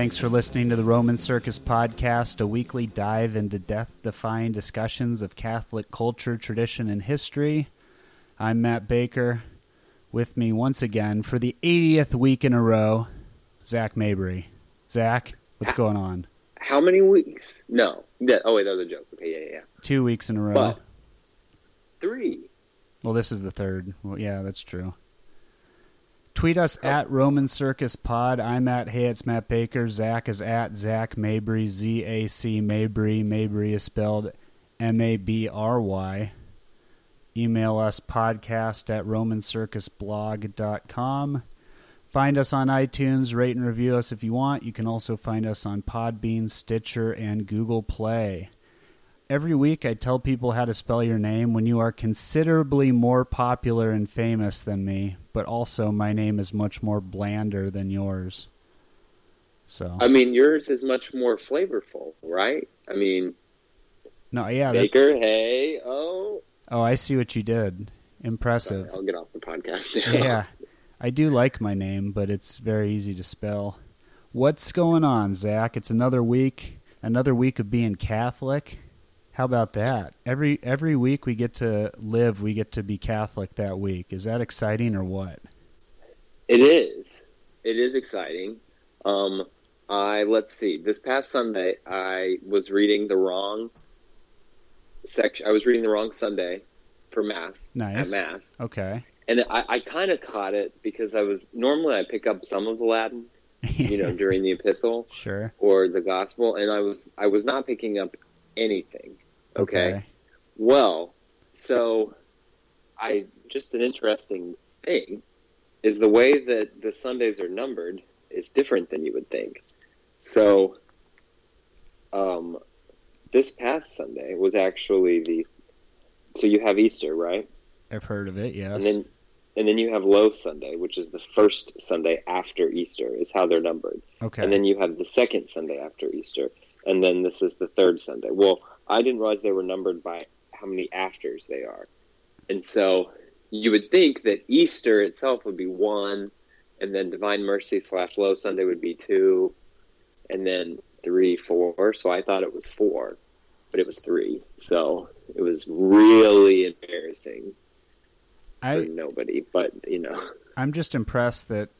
Thanks for listening to the Roman Circus Podcast, a weekly dive into death defying discussions of Catholic culture, tradition, and history. I'm Matt Baker. With me once again for the 80th week in a row, Zach Mabry. Zach, what's going on? How many weeks? No. That, oh, wait, that was a joke. Okay, yeah, yeah. Two weeks in a row. But three. Well, this is the third. Well, yeah, that's true. Tweet us at Roman Circus Pod. I'm at Hey It's Matt Baker. Zach is at Zach Mabry. Z A C Mabry. Mabry is spelled M A B R Y. Email us podcast at romancircusblog.com. Find us on iTunes. Rate and review us if you want. You can also find us on Podbean, Stitcher, and Google Play every week I tell people how to spell your name when you are considerably more popular and famous than me, but also my name is much more blander than yours. So I mean, yours is much more flavorful, right? I mean, no, yeah, Baker. That... Hey, oh, oh, I see what you did. Impressive. Sorry, I'll get off the podcast. Now. Yeah, I do like my name, but it's very easy to spell. What's going on, Zach? It's another week, another week of being Catholic. How about that? Every every week we get to live, we get to be Catholic that week. Is that exciting or what? It is. It is exciting. Um, I let's see. This past Sunday, I was reading the wrong section. I was reading the wrong Sunday for mass. Nice. At mass. Okay. And I, I kind of caught it because I was normally I pick up some of the Latin, you know, during the epistle, sure, or the gospel, and I was I was not picking up anything. Okay. okay. Well, so I just an interesting thing is the way that the Sundays are numbered is different than you would think. So, um, this past Sunday was actually the so you have Easter, right? I've heard of it, yes. And then and then you have Low Sunday, which is the first Sunday after Easter, is how they're numbered. Okay. And then you have the second Sunday after Easter, and then this is the third Sunday. Well, I didn't realize they were numbered by how many afters they are. And so you would think that Easter itself would be one, and then Divine Mercy slash Low Sunday would be two, and then three, four. So I thought it was four, but it was three. So it was really embarrassing I, for nobody, but you know. I'm just impressed that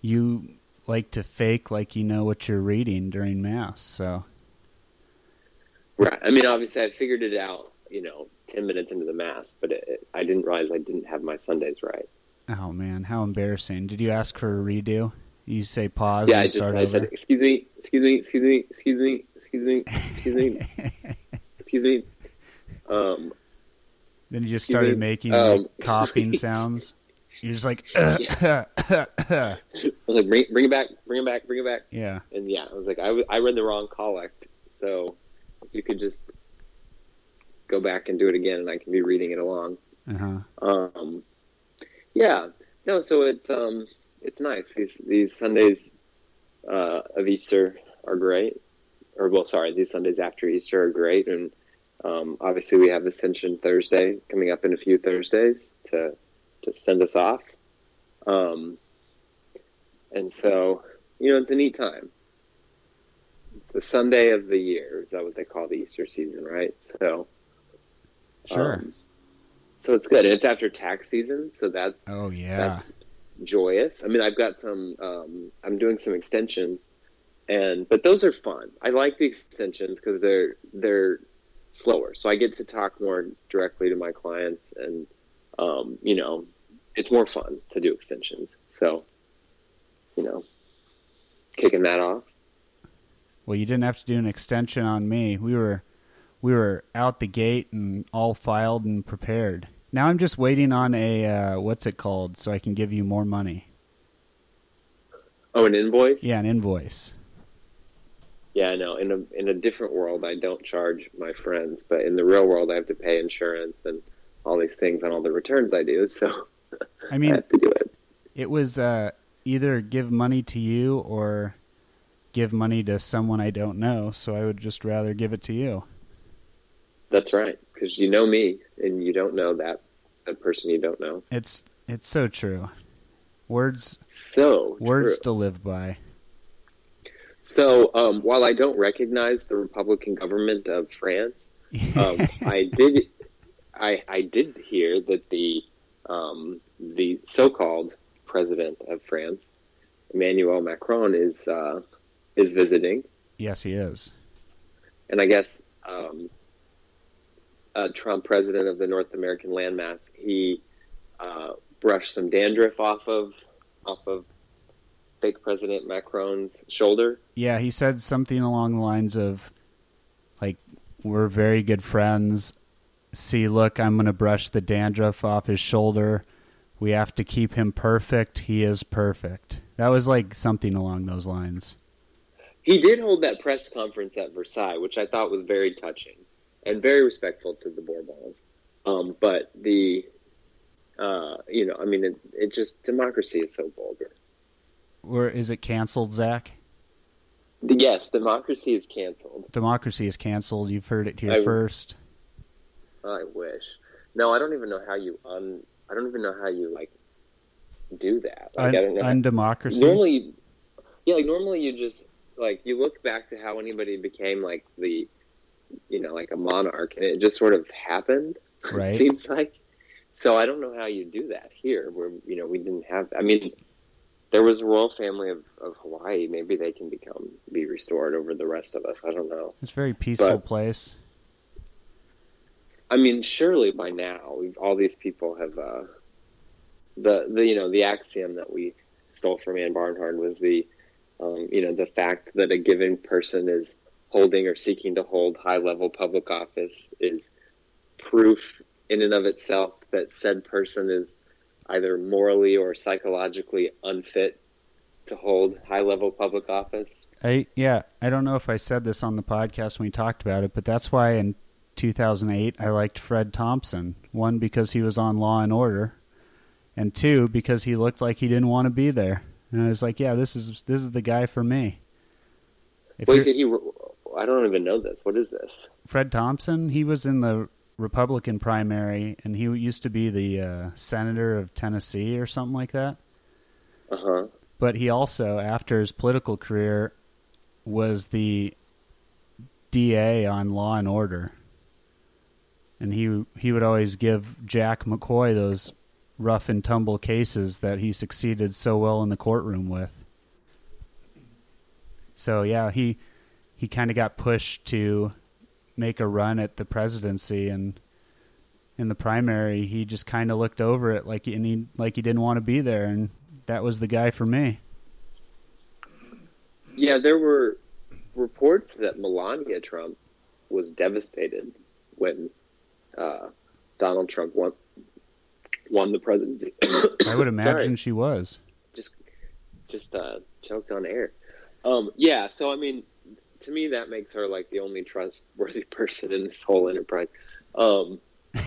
you like to fake like you know what you're reading during Mass. So Right. I mean, obviously, I figured it out, you know, 10 minutes into the Mass, but it, it, I didn't realize I didn't have my Sundays right. Oh, man. How embarrassing. Did you ask for a redo? You say pause yeah, I just, I said, excuse me, excuse me, excuse me, excuse me, excuse me, excuse me, excuse me. Um, then you just started me. making um, like, coughing sounds. You're just like, uh, yeah. I was like, bring, bring it back, bring it back, bring it back. Yeah. And yeah, I was like, I, I read the wrong collect, so you could just go back and do it again, and I can be reading it along. Uh-huh. Um, yeah, no, so it's um, it's nice. These these Sundays uh, of Easter are great, or well, sorry, these Sundays after Easter are great, and um, obviously we have Ascension Thursday coming up in a few Thursdays to to send us off. Um, and so, you know, it's a neat time the Sunday of the year. Is that what they call the Easter season, right? So, sure. Um, so it's good, and it's after tax season, so that's oh yeah, that's joyous. I mean, I've got some. Um, I'm doing some extensions, and but those are fun. I like the extensions because they're they're slower, so I get to talk more directly to my clients, and um, you know, it's more fun to do extensions. So, you know, kicking that off. Well, you didn't have to do an extension on me. We were we were out the gate and all filed and prepared. Now I'm just waiting on a uh, what's it called so I can give you more money. Oh, an invoice? Yeah, an invoice. Yeah, I know. In a in a different world, I don't charge my friends, but in the real world, I have to pay insurance and all these things on all the returns I do. So I mean, I have to do it. It was uh, either give money to you or give money to someone I don't know, so I would just rather give it to you. That's right, because you know me, and you don't know that that person you don't know. It's it's so true. Words so words true. to live by. So um, while I don't recognize the Republican government of France, um, I did I, I did hear that the um, the so-called president of France, Emmanuel Macron, is uh, is visiting. Yes, he is. And I guess um, uh, Trump, president of the North American landmass, he uh, brushed some dandruff off of off of fake President Macron's shoulder. Yeah, he said something along the lines of, like, "We're very good friends. See, look, I'm going to brush the dandruff off his shoulder. We have to keep him perfect. He is perfect." That was like something along those lines. He did hold that press conference at Versailles, which I thought was very touching and very respectful to the Bourbons. Um, but the, uh, you know, I mean, it, it just democracy is so vulgar. Or is it canceled, Zach? Yes, democracy is canceled. Democracy is canceled. You've heard it here I, first. I wish. No, I don't even know how you un. I don't even know how you like do that. Like, un, I don't know. Undemocracy. Normally, yeah, like normally you just like you look back to how anybody became like the, you know, like a monarch, and it just sort of happened. Right. it seems like. So I don't know how you do that here, where you know we didn't have. I mean, there was a royal family of, of Hawaii. Maybe they can become be restored over the rest of us. I don't know. It's a very peaceful but, place. I mean, surely by now all these people have uh, the the you know the axiom that we stole from Ann Barnhart was the um, you know the fact that a given person is holding or seeking to hold high level public office is proof in and of itself that said person is either morally or psychologically unfit to hold high level public office. I yeah, I don't know if I said this on the podcast when we talked about it, but that's why in 2008 I liked Fred Thompson. One because he was on Law and Order, and two because he looked like he didn't want to be there. And I was like, yeah, this is this is the guy for me. If Wait, did he? I don't even know this. What is this? Fred Thompson. He was in the Republican primary, and he used to be the uh, senator of Tennessee or something like that. Uh huh. But he also, after his political career, was the DA on Law and Order, and he he would always give Jack McCoy those rough and tumble cases that he succeeded so well in the courtroom with. So yeah, he he kind of got pushed to make a run at the presidency and in the primary he just kind of looked over it like and he like he didn't want to be there and that was the guy for me. Yeah, there were reports that Melania Trump was devastated when uh, Donald Trump won won the presidency. I would imagine she was. Just just uh, choked on air. Um, yeah, so I mean, to me that makes her like the only trustworthy person in this whole enterprise. Um,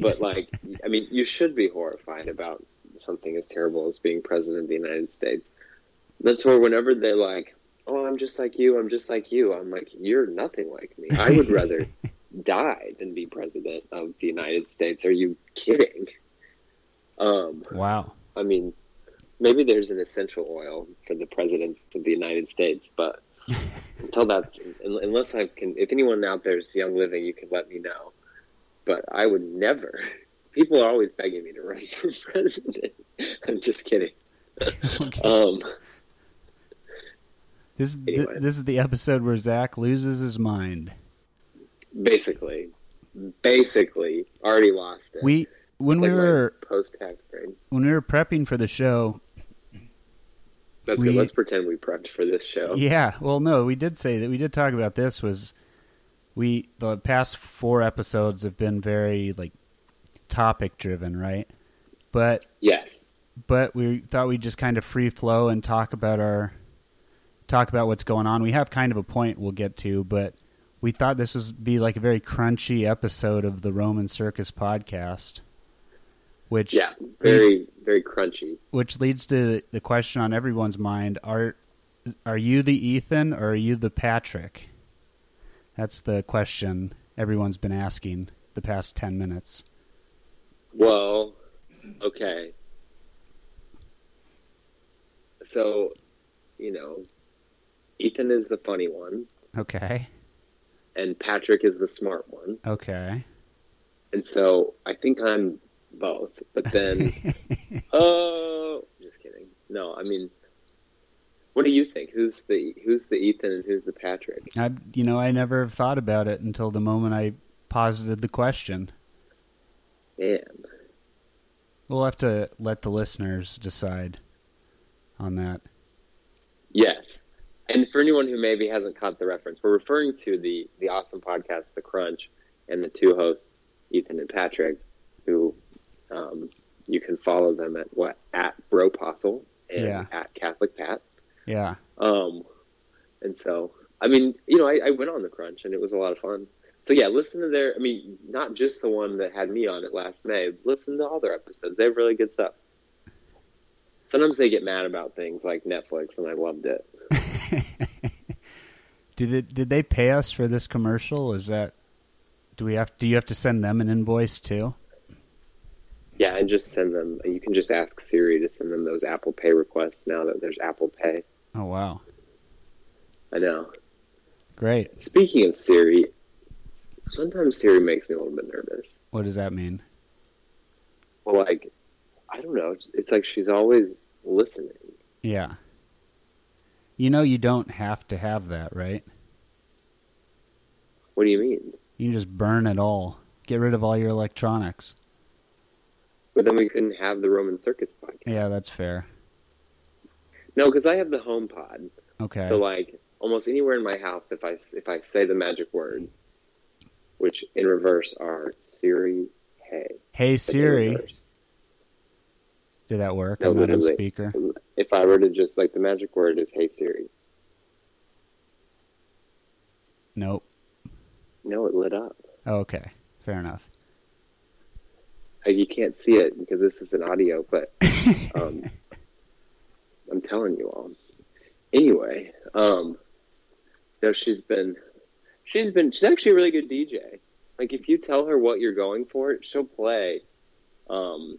but like, I mean, you should be horrified about something as terrible as being president of the United States. That's where whenever they're like, "Oh, I'm just like you. I'm just like you," I'm like, "You're nothing like me. I would rather die than be president of the United States." Are you kidding? Um, wow. I mean, maybe there's an essential oil for the presidents of the United States, but until that, unless I can, if anyone out there is Young Living, you can let me know. But I would never. People are always begging me to run for president. I'm just kidding. okay. um, this anyway. this is the episode where Zach loses his mind. Basically, basically, already lost it. We when we were post tax brain. When we were prepping for the show, that's we, good. Let's pretend we prepped for this show. Yeah. Well, no, we did say that we did talk about this. Was we the past four episodes have been very like topic driven, right? But yes. But we thought we'd just kind of free flow and talk about our talk about what's going on. We have kind of a point we'll get to, but we thought this would be like a very crunchy episode of the Roman Circus podcast. Which yeah, very very crunchy. Which leads to the question on everyone's mind: Are are you the Ethan or are you the Patrick? That's the question everyone's been asking the past ten minutes. Well, okay. So, you know, Ethan is the funny one, Okay. and Patrick is the smart one. Okay. And so I think I'm both. But then, oh, just kidding. No, I mean, what do you think? Who's the who's the Ethan and who's the Patrick? I, you know, I never thought about it until the moment I posited the question. Man, We'll have to let the listeners decide on that. yes. And for anyone who maybe hasn't caught the reference, we're referring to the the awesome podcast, The Crunch, and the two hosts, Ethan and Patrick, who um, you can follow them at what at Bropostle and Yeah. at Catholic Pat. Yeah. Um, and so, I mean, you know, I, I went on the crunch and it was a lot of fun. So yeah, listen to their. I mean, not just the one that had me on it last May. Listen to all their episodes. They have really good stuff. Sometimes they get mad about things like Netflix, and I loved it. did it? Did they pay us for this commercial? Is that? Do we have? Do you have to send them an invoice too? Yeah, and just send them. You can just ask Siri to send them those Apple Pay requests now that there's Apple Pay. Oh wow, I know. great. Speaking of Siri, sometimes Siri makes me a little bit nervous. What does that mean? Well, like, I don't know. It's, it's like she's always listening. Yeah. You know, you don't have to have that, right? What do you mean? You can just burn it all. Get rid of all your electronics. But then we couldn't have the Roman Circus podcast. Yeah, that's fair. No, because I have the home pod. Okay. So like almost anywhere in my house, if I if I say the magic word, which in reverse are Siri, hey. hey Siri, did that work? No, I'm not on speaker. If I were to just like the magic word is hey Siri. Nope. No, it lit up. Oh, okay, fair enough. You can't see it because this is an audio, but um, I'm telling you all. Anyway, um, no, she's been, she's been, she's actually a really good DJ. Like if you tell her what you're going for, she'll play. Um,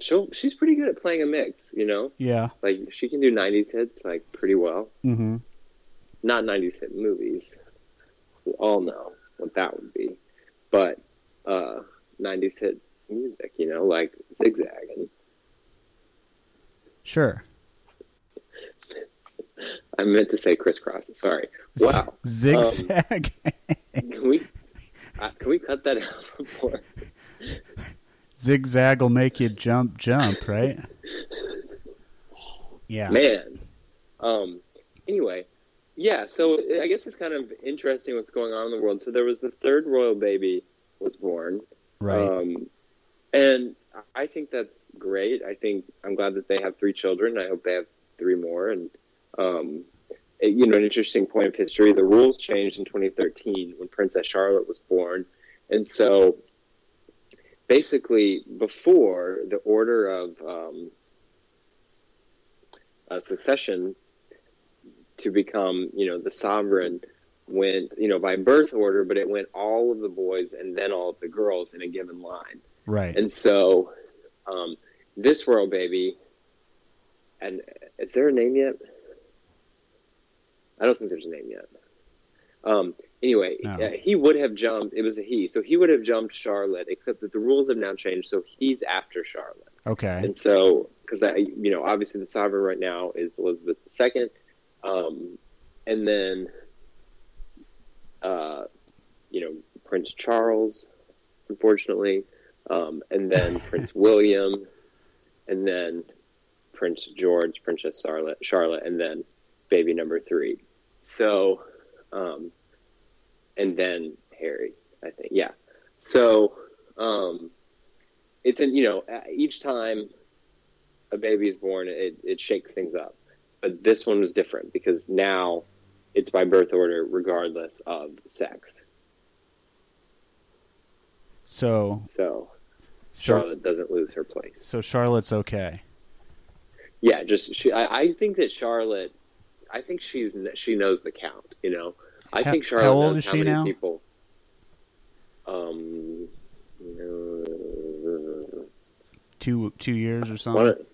she'll, she's pretty good at playing a mix. You know, Yeah. like she can do '90s hits like pretty well. Mm-hmm. Not '90s hit movies. We all know what that would be, but uh, '90s hit music. You know, like zigzagging. Sure. I meant to say Kris Kross. Sorry. Wow. Zigzag. Can we uh, can we cut that out before? Zigzag will make you jump, jump, right? Yeah. Man. Um. Anyway, yeah. So I guess it's kind of interesting what's going on in the world. So there was the third royal baby was born. Right. Um, and I think that's great. I think I'm glad that they have three children. I hope they have three more. And um, it- you know, an interesting point of history: the rules changed in 2013 when Princess Charlotte was born, and so basically, before the order of um, uh, succession to become, you know, the sovereign went, you know, by birth order, but it went all of the boys and then all of the girls in a given line. right. And so, um, this royal baby, and is there a name yet? I don't think there's a name yet. Um, anyway, No. uh, he would have jumped. It was a he, so he would have jumped Charlotte, except that the rules have now changed, so he's after Charlotte. okay. And so, because I, you know, obviously the sovereign right now is Elizabeth II, um, and then, uh, you know, Prince Charles, unfortunately, um, and then Prince William, and then Prince George, Princess Charlotte, Charlotte, and then baby number three. So, um, and then Harry, I think, yeah. So, um, it's an you know each time a baby is born, it, it shakes things up. But this one was different because now it's by birth order, regardless of sex. So, So so, Charlotte doesn't lose her place. so Charlotte's okay. Yeah, just she. I, I think that Charlotte. I think she's she knows the count. You know, I How- think how Charlotte old knows is how she many now? people. Um, uh, Two two years or why something. don't,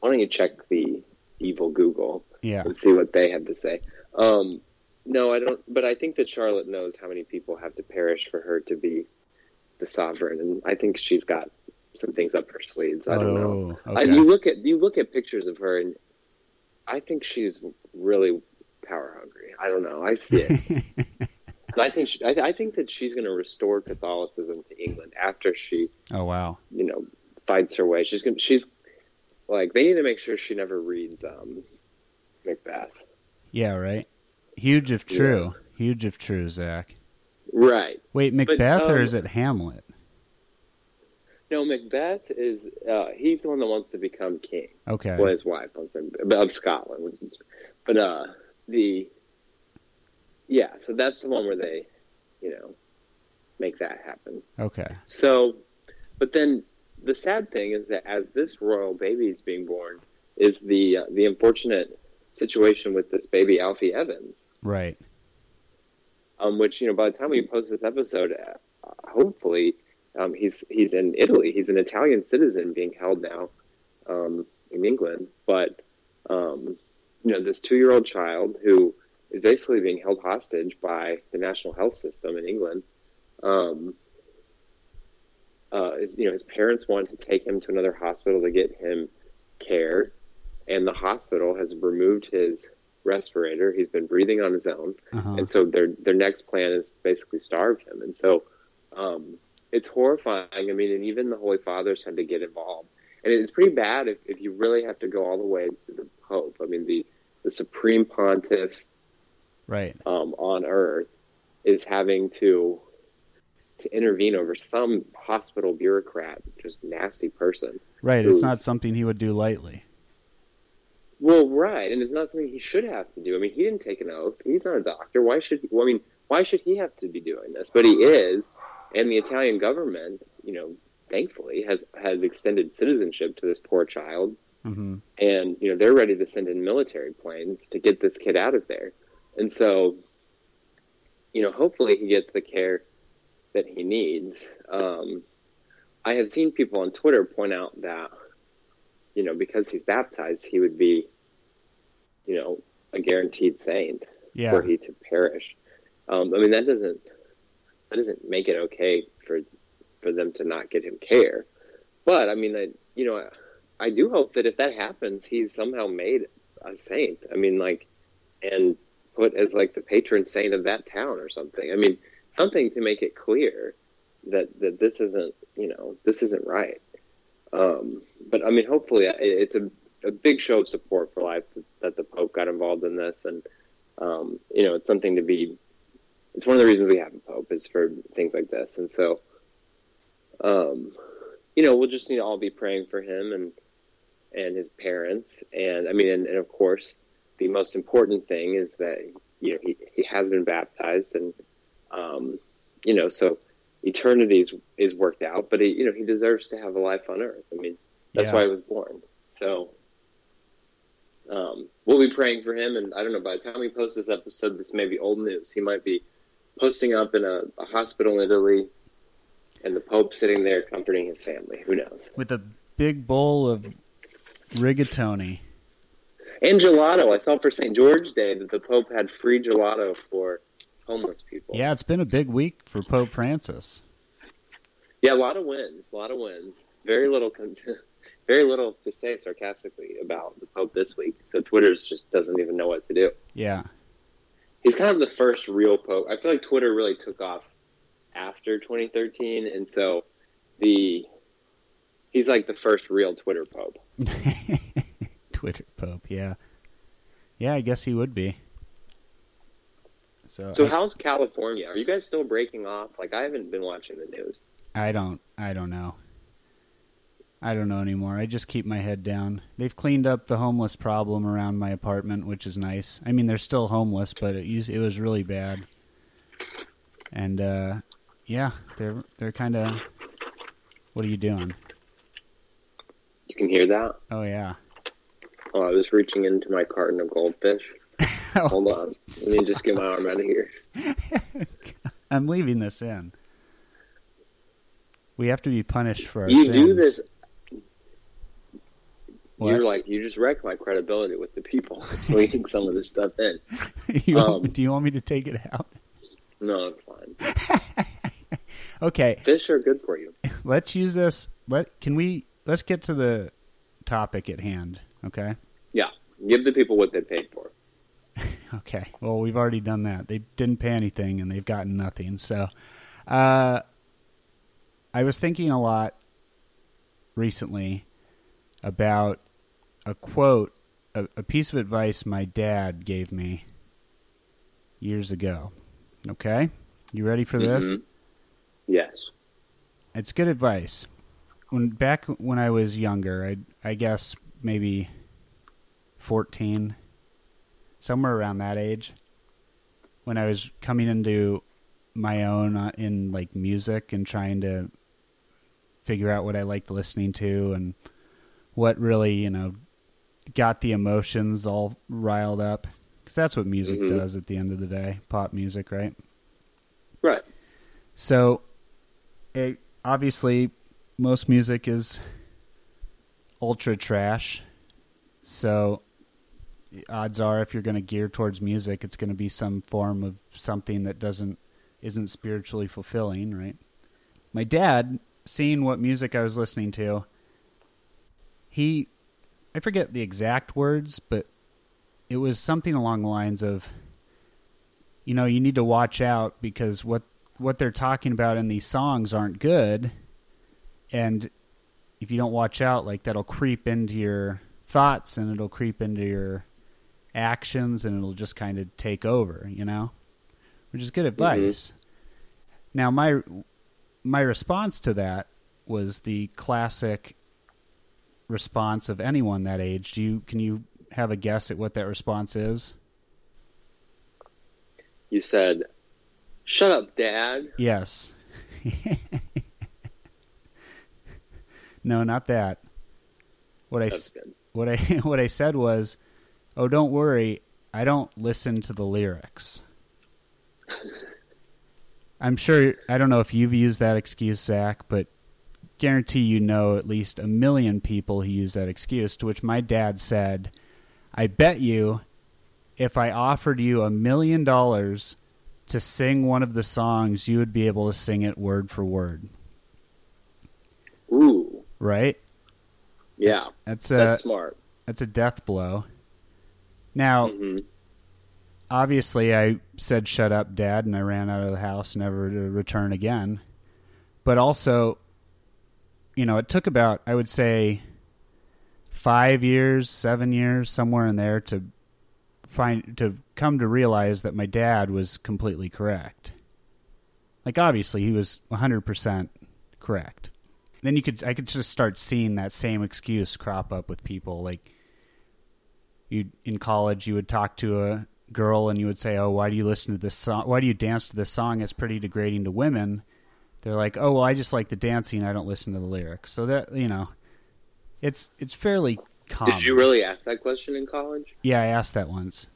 why don't you check the evil Google? Yeah. and see what they have to say. Um, no, I don't. But I think that Charlotte knows how many people have to perish for her to be the sovereign, and I think she's got some things up her sleeves. I don't know. Oh, I, you look at you look at pictures of her, and I think she's really power hungry. I don't know. I see it. I think she, I, I think that she's going to restore Catholicism to England after she, oh wow. you know, fights her way. She's going. She's like they need to make sure she never reads um, Macbeth. Yeah, right. Huge if true. Huge if true, Zach. Right. Wait, Macbeth or um, is it Hamlet? No, Macbeth is uh, he's the one that wants to become king. Okay. Well, his wife wants to of Scotland, but uh, the yeah, so that's the one where they, you know, make that happen. Okay. So, but then the sad thing is that as this royal baby is being born, is the uh, the unfortunate situation with this baby Alfie Evans, Right. um, which you know by the time we post this episode, uh, hopefully um, he's he's in Italy. He's an Italian citizen being held now um, in England, but um, you know this two year old child who is basically being held hostage by the national health system in England. Um, uh, is, you know, his parents want to take him to another hospital to get him care, and the hospital has removed his respirator. He's been breathing on his own, Uh-huh. and so their their next plan is basically starve him. And so um, it's horrifying. I mean, and even the Holy Fathers had to get involved, and it's pretty bad if, if you really have to go all the way to the Pope. I mean, the the Supreme Pontiff Right. um, on Earth is having to to intervene over some hospital bureaucrat, just nasty person. Right. It's not something he would do lightly. Well, right, and it's not something he should have to do. I mean, he didn't take an oath. He's not a doctor. Why should he? Well, I mean, why should he have to be doing this? But he is, and the Italian government, you know, thankfully has has extended citizenship to this poor child, hmm and you know they're ready to send in military planes to get this kid out of there. And so, you know, hopefully he gets the care that he needs. Um, I have seen people on Twitter point out that, you know, because he's baptized, he would be, you know, a guaranteed saint Yeah. were he to perish. Um, I mean, that doesn't that doesn't make it okay for for them to not get him care. But I mean, I, you know, I, I do hope that if that happens, he's somehow made a saint. I mean, like, and put as like the patron saint of that town or something. I mean, something to make it clear that that this isn't, you know, this isn't right. Um, but I mean, hopefully, it's a a big show of support for life that, the Pope got involved in this, and um, you know, it's something to be. It's one of the reasons we have a Pope is for things like this, and so, um, you know, we'll just need to all be praying for him and and his parents, and I mean, and, and of course, the most important thing is that you know he he has been baptized, and um, you know, so eternity is, is worked out, but he, you know, he deserves to have a life on earth. I mean, that's Yeah. why he was born. So, um, we'll be praying for him. And I don't know, by the time we post this episode, this may be old news. He might be posting up in a, a hospital in Italy and the Pope sitting there comforting his family. Who knows? With a big bowl of rigatoni. And gelato. I saw for St. George Day that the Pope had free gelato for homeless people. Yeah, it's been a big week for Pope Francis. Yeah, a lot of wins, a lot of wins. Very little, con- very little to say sarcastically about the Pope this week. So Twitter's just doesn't even know what to do. Yeah. He's kind of the first real Pope. I feel like Twitter really took off after 2013, and so the he's like the first real Twitter Pope. Twitter Pope, yeah. Yeah, I guess he would be. So, So I, how's California? Are you guys still breaking off? Like I haven't been watching the news. I don't I don't know. I don't know anymore. I just keep my head down. They've cleaned up the homeless problem around my apartment, which is nice. I mean, they're still homeless, but it used, it was really bad. And uh yeah, they're they're kind of What are you doing? You can hear that. Oh yeah. Oh, I was reaching into my carton of goldfish. Hold on, let me just get my arm out of here. I'm leaving this in. We have to be punished for our you sins. do this What? You're like you just wrecked my credibility with the people tweeting some of this stuff in. you want- Um, do you want me to take it out? No, it's fine. Okay, Fish are good for you. let's use this. Let can we? Let's get to the topic at hand. Okay. Yeah, give the people what they paid for. Okay. Well, we've already done that. They didn't pay anything, and they've gotten nothing. So, uh, I was thinking a lot recently about a quote, a, a piece of advice my dad gave me years ago. Okay, you ready for this? Mhm. Yes. It's good advice. When back when I was younger, I I guess maybe fourteen, somewhere around that age, when I was coming into my own uh, in like music and trying to figure out what I liked listening to and what really you know got the emotions all riled up because that's what music Mhm. does at the end of the day, pop music, right? Right. So, it, obviously, most music is ultra trash. So, odds are, if you're going to gear towards music, it's going to be some form of something that doesn't isn't spiritually fulfilling, right? My dad, seeing what music I was listening to, he, I forget the exact words, but it was something along the lines of, you know, you need to watch out because what what they're talking about in these songs aren't good and if you don't watch out like that'll creep into your thoughts and it'll creep into your actions and it'll just kind of take over you know which is good mm-hmm. advice now my my response to that was the classic response of anyone that age do you can you have a guess at what that response is You said, "Shut up, Dad." Yes. no, not that. What I That's s- good. what I what I said was, "Oh, don't worry. I don't listen to the lyrics." I'm sure I don't know if you've used that excuse, Zach, but guarantee you know at least a million people who use that excuse. To which my dad said, "I bet you, if I offered you a million dollars to sing one of the songs, you would be able to sing it word for word." Ooh, Right? yeah, That's a that's smart. that's a death blow. Now, hmm obviously I said shut up dad and I ran out of the house never to return again. But also, you know, it took about I would say 5 years, 7 years somewhere in there to find to come to realize that my dad was completely correct. Like obviously he was 100% correct. Then you could I could just start seeing that same excuse crop up with people like you in college you would talk to a girl and you would say, "Oh, why do you listen to this song? Why do you dance to this song? It's pretty degrading to women." They're like, "Oh, well, I just like the dancing. I don't listen to the lyrics." So that you know, it's it's fairly common. Did you really ask that question in college? Yeah, I asked that once.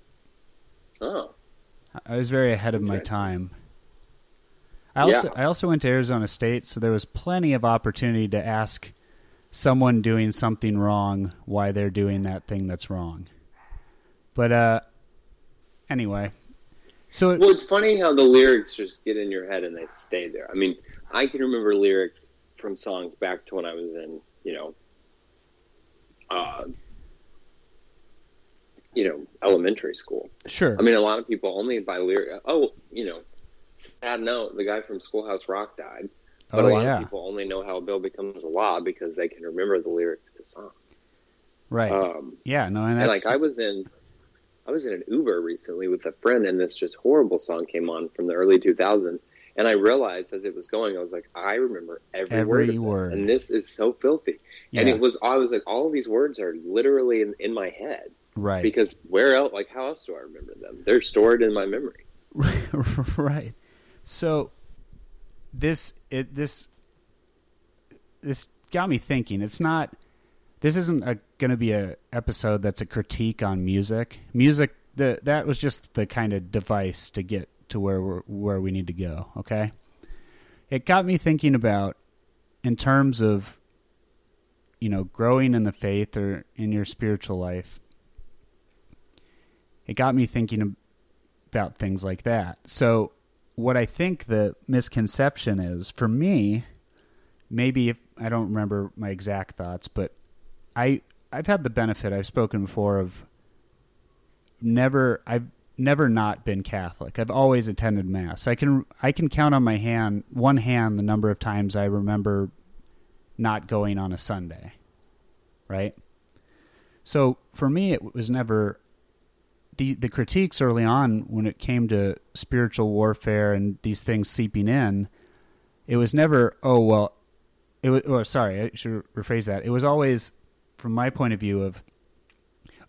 Oh, I was very ahead of my time. I also Yeah. I also went to Arizona State, so there was plenty of opportunity to ask someone doing something wrong why they're doing that thing that's wrong. But uh anyway. So it, well, it's funny how the lyrics just get in your head and they stay there. I mean, I can remember lyrics from songs back to when I was in, you know, uh, you know, elementary school. sure. I mean, a lot of people only by lyric. Oh, you know, sad note: the guy from Schoolhouse Rock died. But oh a lot yeah. of people only know how a bill becomes a law because they can remember the lyrics to songs. Right. Um, yeah, no, and and like I was in, I was in an Uber recently with a friend, and this just horrible song came on from the early 2000s. And I realized as it was going, I was like, I remember every, Every word, of this, and this is so filthy. And it was, I was like, all of these words are literally in, in my head right. because where else? Like, how else do I remember them? They're stored in my memory. right. So this it this this got me thinking. It's not this isn't going to be a episode that's a critique on music. Music the that was just the kind of device to get to where we're, where we need to go, okay? It got me thinking about in terms of you know, growing in the faith or in your spiritual life, it got me thinking about things like that. So, what I think the misconception is for me, maybe if I don't remember my exact thoughts, but I I've had the benefit I've spoken before of never I've never not been Catholic. I've always attended mass. I can I can count on my hand one hand the number of times I remember not going on a Sunday. Right? So for me it was never the the critiques early on when it came to spiritual warfare and these things seeping in, it was never oh well it was oh sorry, I should rephrase that. It was always from my point of view of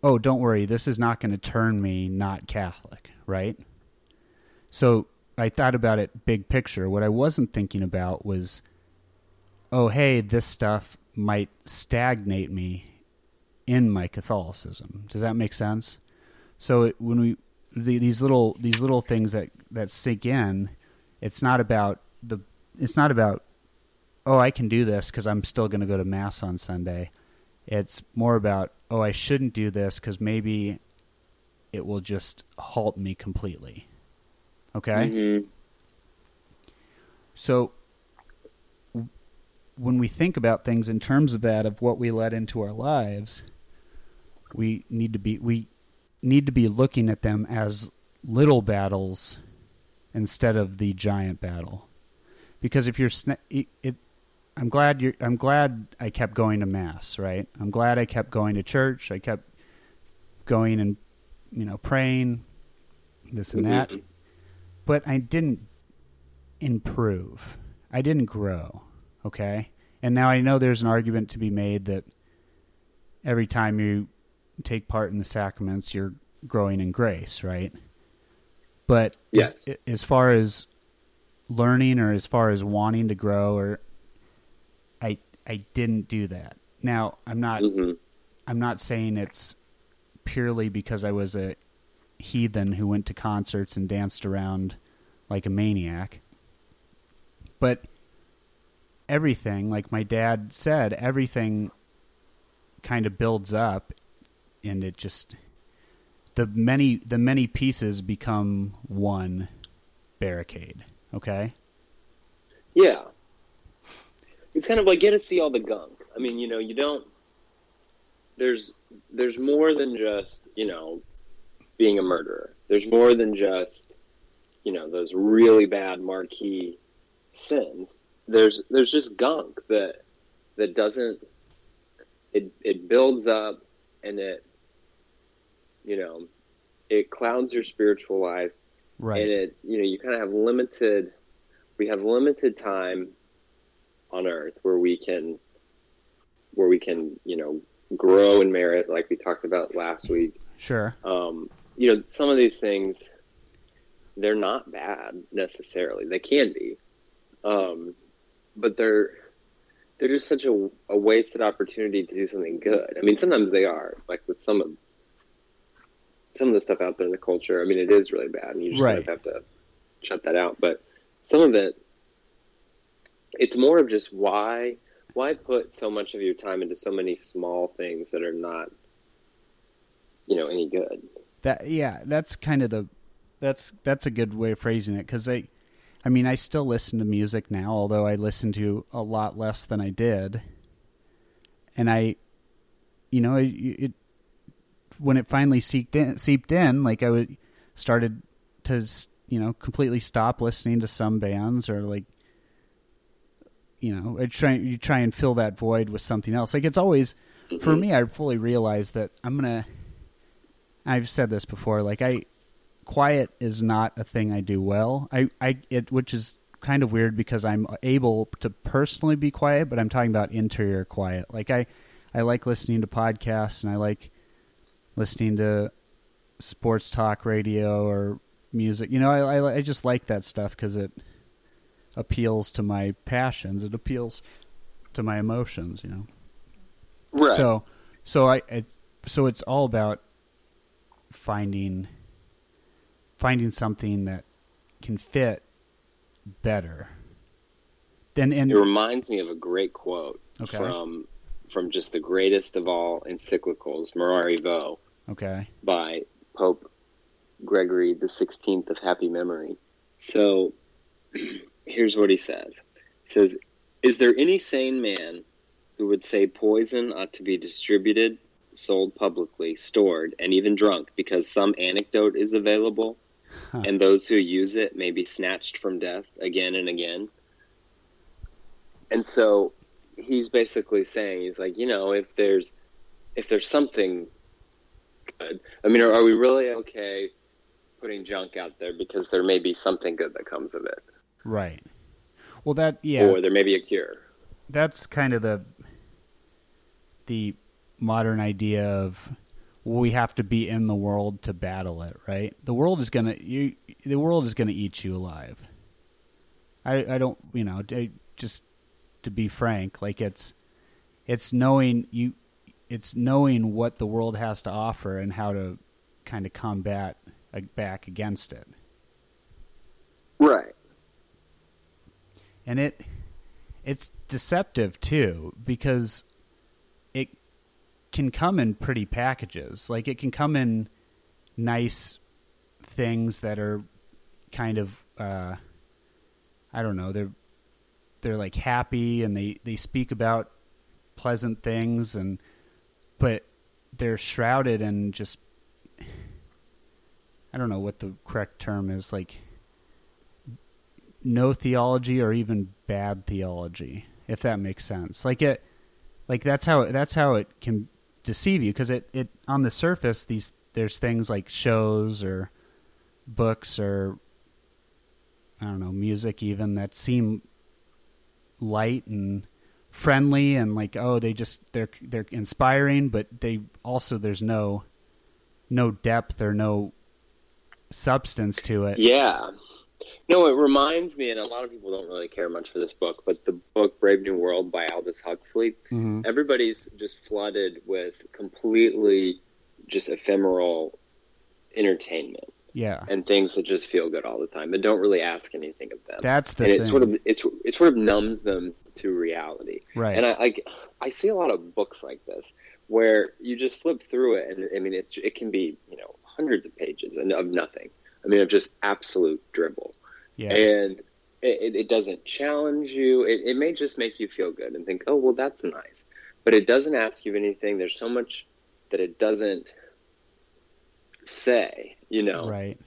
oh, don't worry, this is not going to turn me not Catholic, right? So I thought about it big picture. What I wasn't thinking about was, oh, hey, this stuff might stagnate me in my Catholicism. Does that make sense? So it, when we the, these little these little things that that sink in, it's not about the it's not about oh, I can do this because I'm still going to go to mass on Sunday. It's more about, oh, I shouldn't do this because maybe it will just halt me completely. Okay? Mm-hmm. So when we think about things in terms of that of what we let into our lives, we need to be we need to be looking at them as little battles instead of the giant battle. Because if you're sna- it, it I'm glad you I'm glad I kept going to mass, right? I'm glad I kept going to church. I kept going and you know praying this and that. Mhm. But I didn't improve. I didn't grow, okay? And now I know there's an argument to be made that every time you take part in the sacraments you're growing in grace, right? But Yes. as, as far as learning or as far as wanting to grow or I I didn't do that. Now, I'm not Mhm. I'm not saying it's purely because I was a heathen who went to concerts and danced around like a maniac. But everything, like my dad said, everything kind of builds up and it just the many the many pieces become one barricade, okay? Yeah. It's kind of like get to see all the gunk. I mean, you know, you don't there's there's more than just, you know, being a murderer. There's more than just, you know, those really bad marquee sins. There's there's just gunk that that doesn't it it builds up and it you know, it clouds your spiritual life Right. and it you know you kind of have limited we have limited time on earth where we can where we can you know grow in merit like we talked about last week. Sure. um, you know some of these things they're not bad necessarily. They can be. Um, but they're they're just such a, a wasted opportunity to do something good. I mean sometimes they are like with some of some of the stuff out there in the culture i mean it is really bad and you just kind of have to shut that out. But some of it it's more of just why why put so much of your time into so many small things that are not you know any good That yeah, that's kind of the that's that's a good way of phrasing it because I, I mean, I still listen to music now, although I listen to a lot less than I did. And I, you know, it, it when it finally seeped in, seeped in, like I would started to you know completely stop listening to some bands or like you know I try you try and fill that void with something else. Like it's always for mm-hmm. me, I fully realize that I'm gonna. I've said this before. Like I, quiet is not a thing I do well. I, I, it, which is kind of weird because I'm able to personally be quiet, but I'm talking about interior quiet. Like I, I like listening to podcasts and I like listening to sports talk radio or music. You know, I, I, I just like that stuff because it appeals to my passions. It appeals to my emotions. You know. right So, so I, it's, so it's all about finding, finding something that can fit better. Then, and It reminds me of a great quote Okay. from from just the greatest of all encyclicals, Mirari Vos, Okay. by Pope Gregory the Sixteenth of Happy Memory. So here's what he says. He says, Is there any sane man who would say poison ought to be distributed, sold publicly, stored, and even drunk because some anecdote is available, Huh. and those who use it may be snatched from death again and again? And so he's basically saying, he's like, you know, if there's if there's something good, I mean, are, are we really okay putting junk out there because there may be something good that comes of it, Right. Well, that yeah, or there may be a cure? that's kind of the the modern idea of we have to be in the world to battle it, right? The world is gonna you. The world is gonna eat you alive. I I don't you know I- just to be frank, like it's it's knowing you, it's knowing what the world has to offer and how to kind of combat uh, back against it. Right. And it it's deceptive too because it can come in pretty packages. Like it can come in nice things that are kind of uh i don't know they're they're like happy and they they speak about pleasant things and but they're shrouded in just i don't know what the correct term is like no theology or even bad theology if that makes sense like it like that's how that's how it can deceive you because it it on the surface these there's things like shows or books or i don't know music even that seem light and friendly and like oh they just they're they're inspiring but they also there's no no depth or no substance to it Yeah. No, it reminds me, and a lot of people don't really care much for this book, but the book Brave New World by Aldous Huxley. Mhm. Everybody's just flooded with completely just ephemeral entertainment yeah and things that just feel good all the time and don't really ask anything of them. that's the and it thing sort of it's it sort of numbs them to reality. right And I like I see a lot of books like this where you just flip through it, and I mean it it can be you know hundreds of pages and of nothing. I mean of just absolute dribble, yeah and it, it- it doesn't challenge you. It, it may just make you feel good and think, oh well, that's nice, but it doesn't ask you anything. There's so much that it doesn't say. You know, right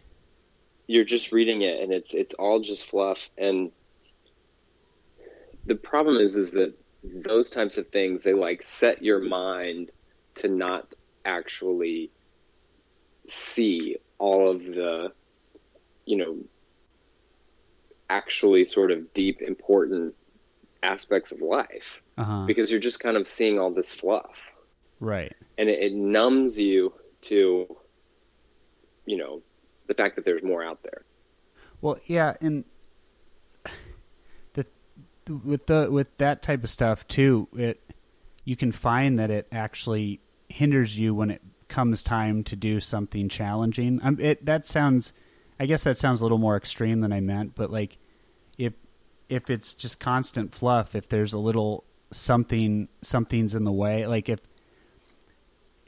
you're just reading it and it's it's all just fluff and the problem is is that those types of things they like set your mind to not actually see all of the you know actually sort of deep important aspects of life. Uh-huh. Because you're just kind of seeing all this fluff. Right. And it, it numbs you to you know the fact that there's more out there. Well, yeah, and the with the with that type of stuff too, it you can find that it actually hinders you when it comes time to do something challenging. Um, it that sounds, I guess that sounds a little more extreme than I meant, but like if if it's just constant fluff, if there's a little something something's in the way, like if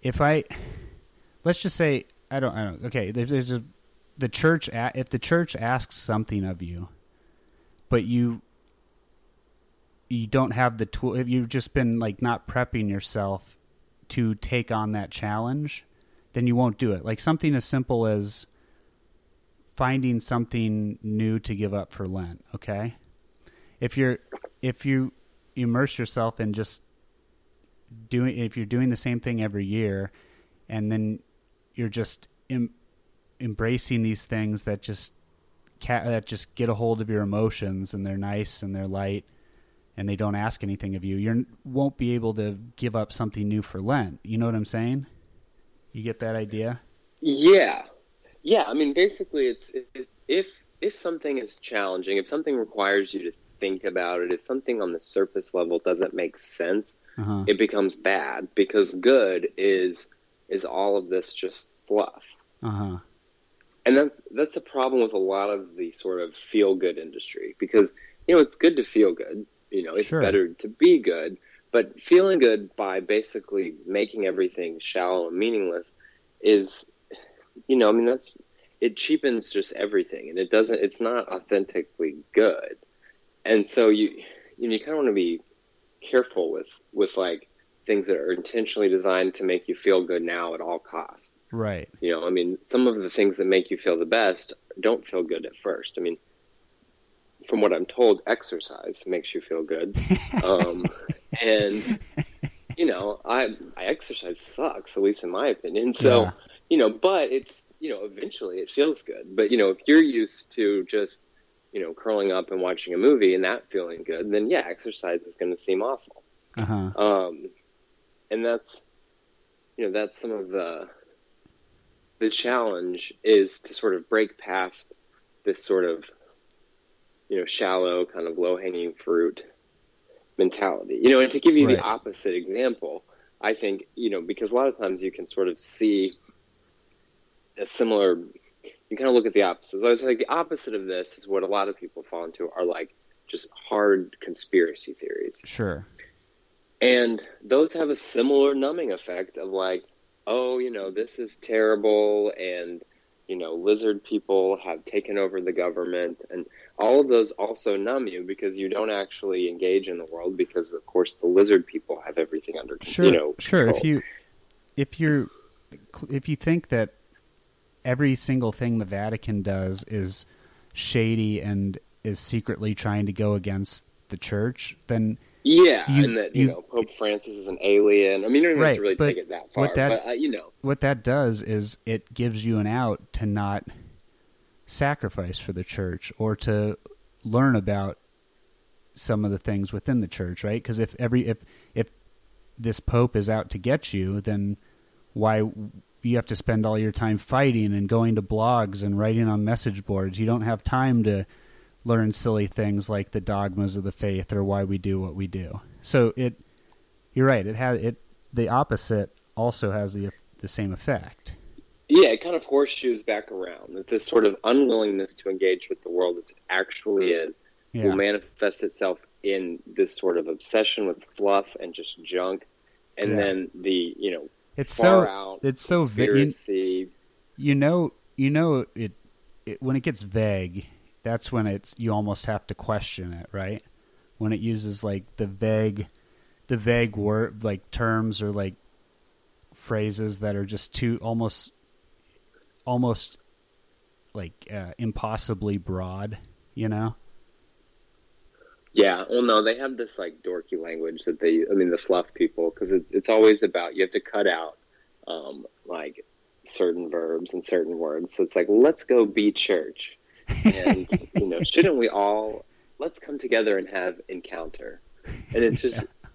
if I let's just say I don't I don't okay, there's there's a the church if the church asks something of you but you you don't have the tool if you've just been like not prepping yourself to take on that challenge then you won't do it. Like something as simple as finding something new to give up for lent okay? If you're if you immerse yourself in just doing if you're doing the same thing every year and then you're just em- embracing these things that just ca- that just get a hold of your emotions and they're nice and they're light and they don't ask anything of you you won't be able to give up something new for lent. You know what i'm saying? You get that idea? Yeah, yeah. I mean, basically, it's it, if if something is challenging, if something requires you to think about it, if something on the surface level doesn't make sense, uh-huh it becomes bad because good is is all of this just fluff, uh-huh and that's that's a problem with a lot of the sort of feel good industry because you know it's good to feel good, you know, it's Sure. better to be good, but feeling good by basically making everything shallow and meaningless is, you know, I mean that's it cheapens just everything, and it doesn't. It's not authentically good, and so you you, know, you kind of want to be careful with with like things that are intentionally designed to make you feel good now at all costs. Right. You know, I mean, some of the things that make you feel the best don't feel good at first. I mean, from what I'm told, exercise makes you feel good. um, and you know, I I exercise sucks, at least in my opinion. So. You know, but it's you know, eventually it feels good. But you know, if you're used to just you know curling up and watching a movie and that feeling good, then yeah, exercise is going to seem awful. Uh-huh. Um, and that's you know that's some of the the challenge is to sort of break past this sort of you know shallow kind of low hanging fruit mentality you know and to give you right. the opposite example i think you know because a lot of times you can sort of see a similar you kind of look at the opposite. So i was like the opposite of this is what a lot of people fall into are like just hard conspiracy theories. Sure. And those have a similar numbing effect of like oh you know this is terrible and you know lizard people have taken over the government. And all of those also numb you because you don't actually engage in the world because of course the lizard people have everything under control. sure, you know sure. If you if you're if you think that every single thing the Vatican does is shady and is secretly trying to go against the church then yeah, you, and that you, you, know Pope Francis is an alien. I mean, you don't right, have to really take it that far, that, but uh, you know what that does is it gives you an out to not sacrifice for the church or to learn about some of the things within the church, right? Because if every if if this pope is out to get you, then why you have to spend all your time fighting and going to blogs and writing on message boards? You don't have time to learn silly things like the dogmas of the faith or why we do what we do. So it, you're right. It has it. The opposite also has the the same effect. Yeah, it kind of horseshoes back around. That this sort of unwillingness to engage with the world as it actually is yeah. will manifest itself in this sort of obsession with fluff and just junk, and yeah. then the you know it's so it's so vague. You, you know, you know it, it when it gets vague that's when it's you almost have to question it, right? When it uses like the vague the vague word like terms or like phrases that are just too almost almost like uh, impossibly broad, you know? Yeah, well, no, they have this like dorky language that they, I mean, the fluff people, because it's it's always about you have to cut out um, like certain verbs and certain words. So it's like, let's go be church and you know, shouldn't we all let's come together and have encounter? And it's just, yeah.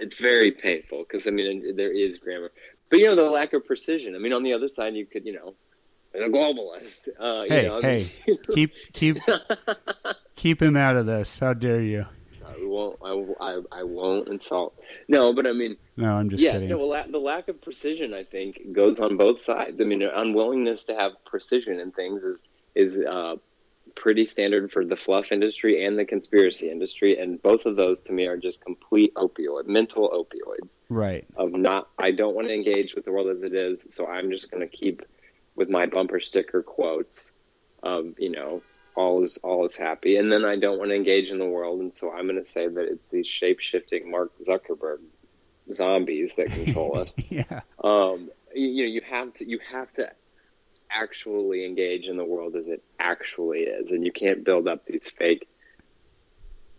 it's very painful because I mean there is grammar, but you know the lack of precision. I mean, on the other side, you could you know, a globalist. Uh, hey, know, hey, I mean, keep keep keep him out of this. How dare you? I won't. I, I, I won't insult. No, but I mean, no, I'm just yeah. Kidding. No, well, the lack of precision, I think, goes on both sides. I mean, unwillingness to have precision in things is is uh, pretty standard for the fluff industry and the conspiracy industry, and both of those to me are just complete opioid, mental opioids. Right. Of not, I don't want to engage with the world as it is, so I'm just going to keep with my bumper sticker quotes of you know all is all is happy, and then I don't want to engage in the world, and so I'm going to say that it's these shape shifting Mark Zuckerberg zombies that control us. yeah. Um, you, you know, you have to you have to actually engage in the world as it actually is. And you can't build up these fake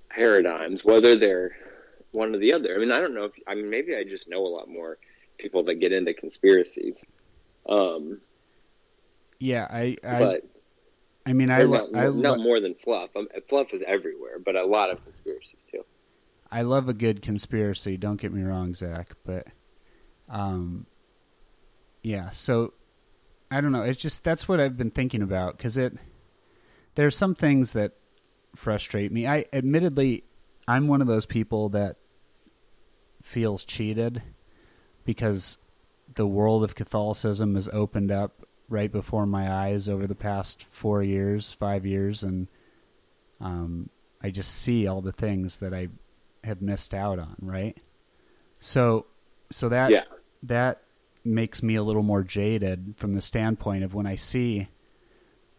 paradigms, whether they're one or the other. I mean, I don't know if, I mean, maybe I just know a lot more people that get into conspiracies. Um, yeah, I, I, but, I mean, I, lo- not, I lo- not more than fluff. I'm, fluff is everywhere, but a lot of conspiracies too. I love a good conspiracy. Don't get me wrong, Zach, but, um, yeah. So I don't know. It's just that's what I've been thinking about because it. There are some things that frustrate me. I admittedly, I'm one of those people that feels cheated because the world of Catholicism has opened up right before my eyes over the past four years, five years, and um, I just see all the things that I have missed out on, right? So so that Yeah. that makes me a little more jaded from the standpoint of when I see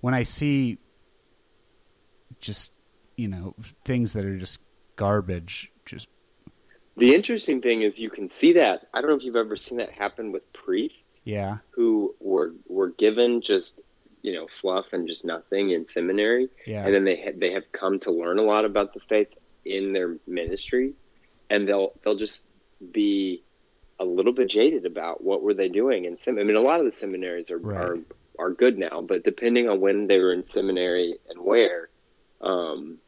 when I see just you know things that are just garbage just The interesting thing is you can see that. I don't know if you've ever seen that happen with priests yeah who were were given just you know fluff and just nothing in seminary, yeah and then they ha- they have come to learn a lot about the faith in their ministry, and they'll they'll just be a little bit jaded about what were they doing in sem. I mean, a lot of the seminaries are Right. are are good now, but depending on when they were in seminary and where, um,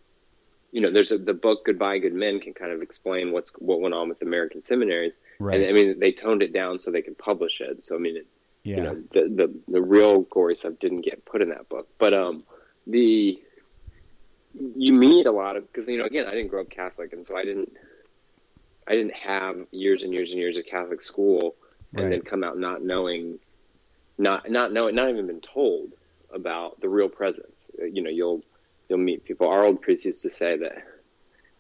you know, there's a, the book "Goodbye, Good Men" can kind of explain what's what went on with American seminaries, right and I mean they toned it down so they could publish it. So I mean, it, yeah you know, the, the the real gory stuff didn't get put in that book, but um, the you meet a lot of because you know again I didn't grow up Catholic, and so I didn't I didn't have years and years and years of Catholic school, and Right. then come out not knowing, not not knowing, not even been told about the real presence. You know, you'll you'll meet people. Our old priest used to say that.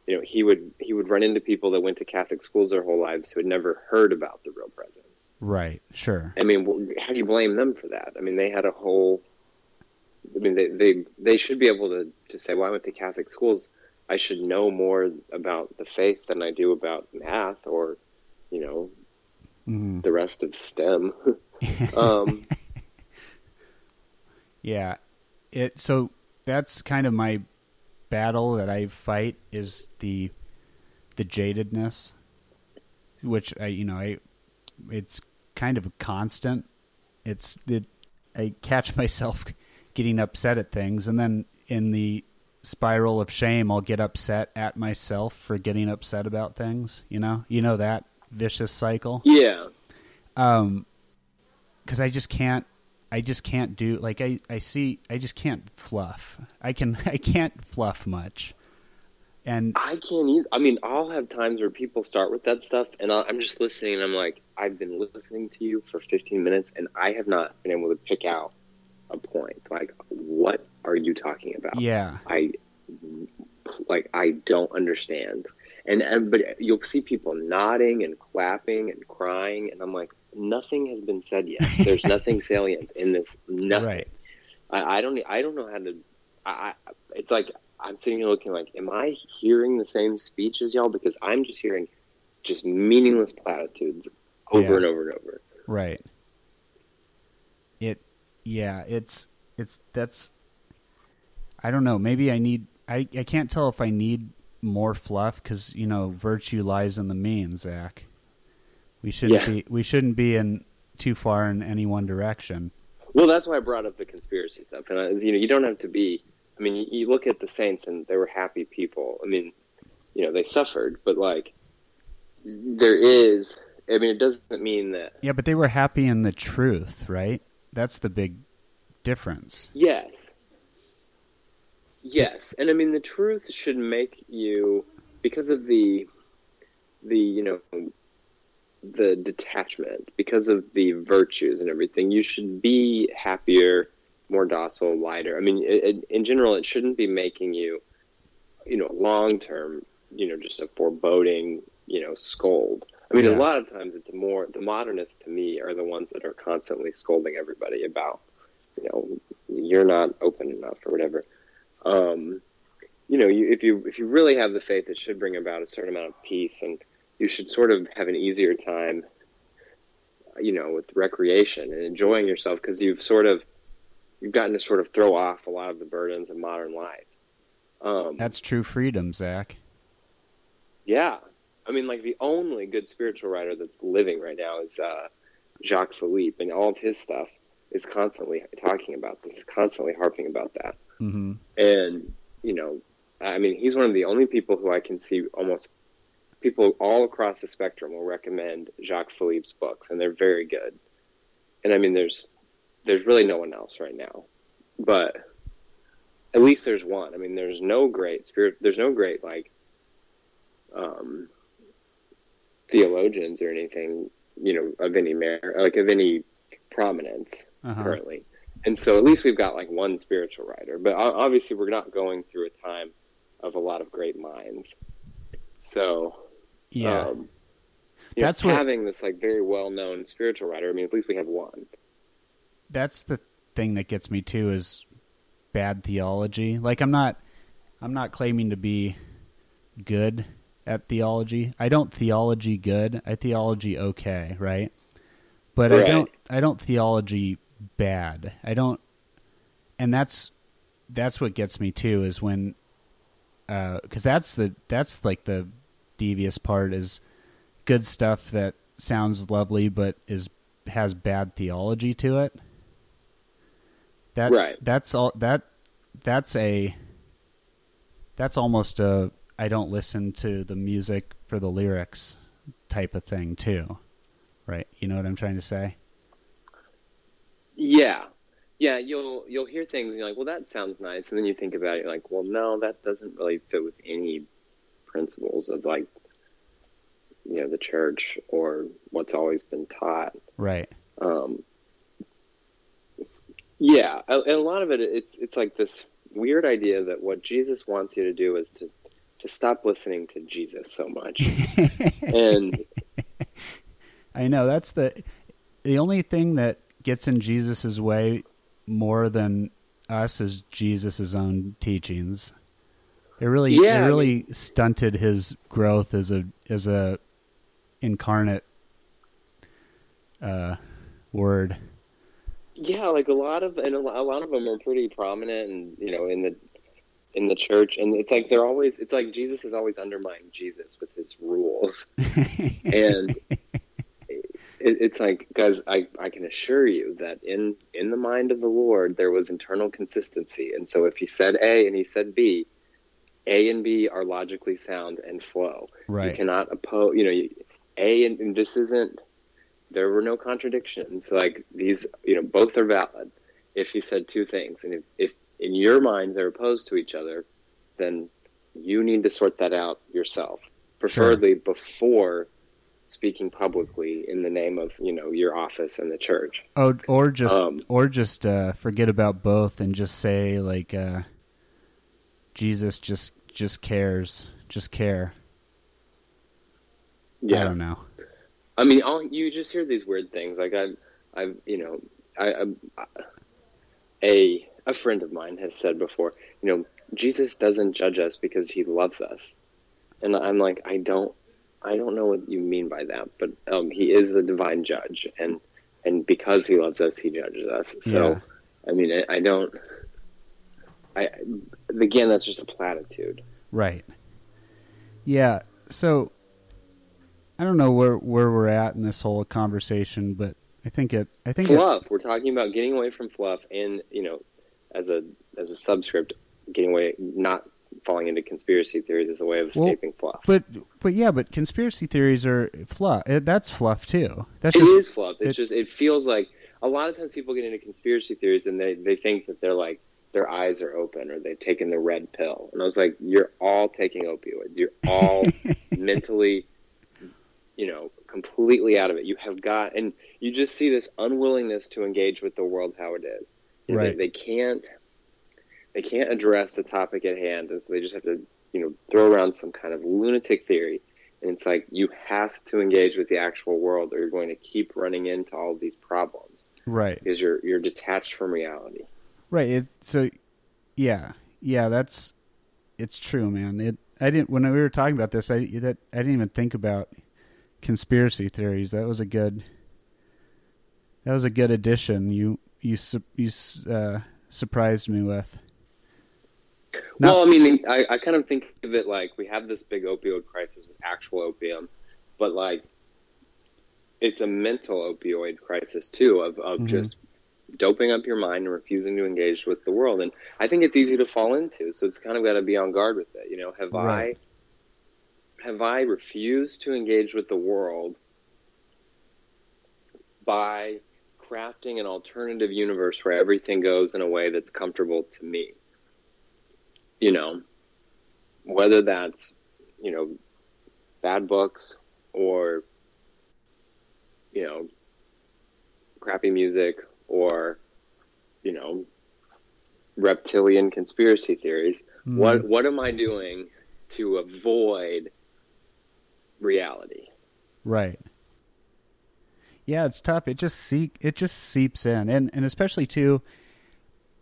You know, he would he would run into people that went to Catholic schools their whole lives who had never heard about the real presence. right sure I mean, how do you blame them for that? I mean, they had a whole. I mean, they they, they should be able to, to say, well, I went to Catholic schools. I should know more about the faith than I do about math or, you know, Mhm. the rest of STEM. um, Yeah. It so that's kind of my battle that I fight is the the jadedness which I you know I it's kind of a constant. It's it I catch myself getting upset at things and then in the spiral of shame I'll get upset at myself for getting upset about things, you know? You know that vicious cycle? yeah, um because i just can't i just can't do like i i see i just can't fluff i can i can't fluff much and I can't either. I mean, I'll have times where people start with that stuff, and I'll, I'm just listening, and I'm like, I've been listening to you for 15 minutes, and I have not been able to pick out a point. Like, what are you talking about? yeah I like I don't understand. And, and but you'll see people nodding and clapping and crying, and I'm like, nothing has been said yet. There's nothing salient in this. Nothing. right I, I don't. I don't know how to. I, I. It's like I'm sitting here looking like, am I hearing the same speech as y'all? Because I'm just hearing just meaningless platitudes over Yeah. and over and over. right it yeah it's it's that's i don't know maybe i need i i can't tell if i need more fluff because you know virtue lies in the mean zach we shouldn't Yeah. be we shouldn't be in too far in any one direction Well, that's why I brought up the conspiracy stuff. And I, you know, you don't have to be. I mean, you, you look at the saints, and they were happy people. I mean, you know, they suffered, but like, there is. I mean, it doesn't mean that. Yeah, but they were happy in the truth, right? That's the big difference. Yes. Yes, and I mean the truth should make you because of the the you know the detachment. Because of the virtues and everything you should be happier more docile lighter i mean it, it, in general it shouldn't be making you you know long term you know just a foreboding you know scold. I mean Yeah. a lot of times it's more the modernists to me are the ones that are constantly scolding everybody about you know you're not open enough or whatever. Um, you know, you, if you if you really have the faith, it should bring about a certain amount of peace, and you should sort of have an easier time, you know, with recreation and enjoying yourself because you've sort of you've gotten to sort of throw off a lot of the burdens of modern life. Um, That's true freedom, Zach. yeah, I mean, like the only good spiritual writer that's living right now is uh, Jacques Philippe, and all of his stuff is constantly talking about this, constantly harping about that. hmm and you know i mean he's one of the only people who i can see almost people all across the spectrum will recommend jacques philippe's books and they're very good and i mean there's there's really no one else right now but at least there's one i mean there's no great spirit there's no great like um theologians or anything you know of any merit like of any prominence Uh-huh. currently. And so at least we've got like one spiritual writer. But obviously, we're not going through a time of a lot of great minds. So Yeah. um, know, That's what- having this like very well known spiritual writer. I mean, at least we have one. that's the thing that gets me too is bad theology. Like I'm not I'm not claiming to be good at theology. I don't theology good. I theology okay, right? But I don't I don't theology bad. I don't and that's that's what gets me too is when uh cuz that's the that's like the devious part is good stuff that sounds lovely but is has bad theology to it. That Right. that's all that that's a that's almost a I don't listen to the music for the lyrics type of thing too. Right? You know what I'm trying to say? Yeah, yeah. You'll you'll hear things and you're like, well, that sounds nice, and then you think about it, you're like, well, no, that doesn't really fit with any principles of like, you know, the church or what's always been taught. Right. Um, yeah, and a lot of it, it's it's like this weird idea that what Jesus wants you to do is to to stop listening to Jesus so much, and I know that's the the only thing that gets in Jesus's way more than us is Jesus's own teachings. It really Yeah, it I really stunted his growth as a as a incarnate uh word. yeah, like a lot of and a lot of them are pretty prominent, and you know, in the in the church, and it's like they're always it's like Jesus is always undermining Jesus with his rules, and it's like guys, I I can assure you that in in the mind of the Lord there was internal consistency, and so if he said A and he said B. A and B are logically sound and flow. Right. You cannot oppose. You know, you, A and, and this isn't. There were no contradictions. Like these, you know, both are valid. If he said two things, and if, if in your mind they're opposed to each other, then you need to sort that out yourself, preferably before speaking publicly in the name of you know your office and the church. Oh, or just Um, or just uh, forget about both and just say like uh, Jesus just just cares, just care. Yeah. I don't know. I mean, all, you just hear these weird things. Like I've, I've, you know, I, I, a a friend of mine has said before, you know, Jesus doesn't judge us because he loves us, and I'm like, I don't, I don't know what you mean by that, but um, he is the divine judge, and and because he loves us, he judges us. So, I mean, I, I don't. I again, that's just a platitude. Right. Yeah. So I don't know where where we're at in this whole conversation, but I think it. I think it, fluff. We're talking about getting away from fluff, and you know, as a as a subscript, getting away, not falling into conspiracy theories as a way of Well, escaping fluff. But but yeah, but conspiracy theories are fluff. eh, That's fluff too. That's It just is fluff. It's it- just it feels like a lot of times people get into conspiracy theories and they they think that they're like their eyes are open or they've taken the red pill, and I was like, you're all taking opioids. You're all mentally, you know, completely out of it. You have got, and you just see this unwillingness to engage with the world how it is. You know, Right. They, they can't, they can't address the topic at hand, and so they just have to, you know, throw around some kind of lunatic theory. And it's like you have to engage with the actual world, or you're going to keep running into all these problems right. because you're you're detached from reality. Right. It, so, yeah, yeah, that's it's true, man. It. I didn't when we were talking about this. I that I didn't even think about conspiracy theories. That was a good. That was a good addition. You you you uh, surprised me with. Now- well, I mean, I, I kind of think of it like we have this big opioid crisis with actual opium, but like it's a mental opioid crisis too of, of Mhm. just doping up your mind and refusing to engage with the world. And I think it's easy to fall into, so it's kind of got to be on guard with it. You know, have Right. I have I refused to engage with the world by crafting an alternative universe where everything goes in a way that's comfortable to me? You know, whether that's, you know, bad books or, you know, crappy music or, you know, reptilian conspiracy theories. Mm. What what am I doing to avoid reality. Right. Yeah, it's tough. It just seep it just seeps in, and and especially too,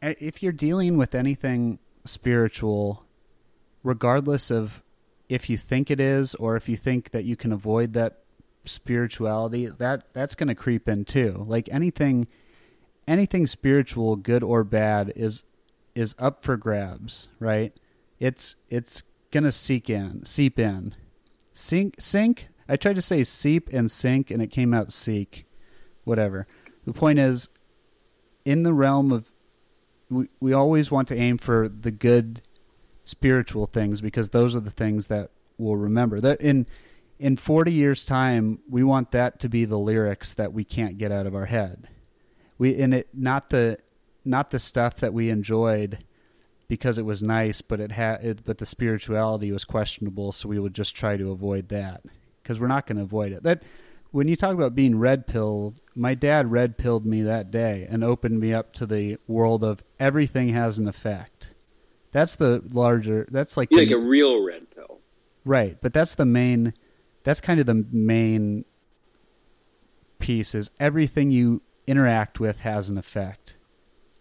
if you're dealing with anything spiritual, regardless of if you think it is or if you think that you can avoid that spirituality, that that's going to creep in too. Like anything, anything spiritual, good or bad, is is up for grabs, right? It's it's gonna seek in, seep in, sink, sink. I tried to say seep and sink, and it came out seek. Whatever. The point is, in the realm of, we we always want to aim for the good, spiritual things because those are the things that we'll remember. That in in 40 years time we want that to be the lyrics that we can't get out of our head we in it not the not the stuff that we enjoyed because it was nice but it had but the spirituality was questionable so we would just try to avoid that. Because we're not going to avoid it. That when you talk about being red pill my dad red pilled me that day and opened me up to the world of everything has an effect. That's the larger that's like, the, like a real red pill. Right but that's the main that's kind of the main piece is everything you interact with has an effect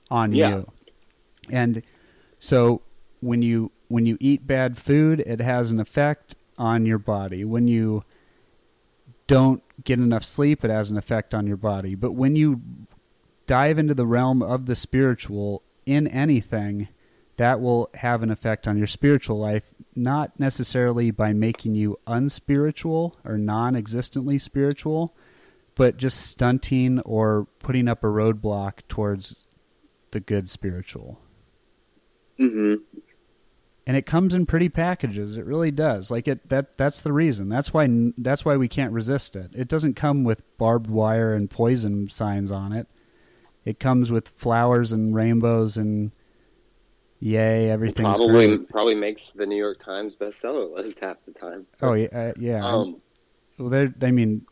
on yeah. you. And so when you when you eat bad food, it has an effect on your body. When you don't get enough sleep, it has an effect on your body. But when you dive into the realm of the spiritual in anything, that will have an effect on your spiritual life, not necessarily by making you unspiritual or non existently spiritual, but just stunting or putting up a roadblock towards the good spiritual. Mm-hmm. And it comes in pretty packages. It really does. Like it that that's the reason. That's why that's why we can't resist it. It doesn't come with barbed wire and poison signs on it. It comes with flowers and rainbows and Yay! everything. probably great. probably makes the New York Times bestseller list half the time. Oh yeah, uh, yeah. Um, well, I mean,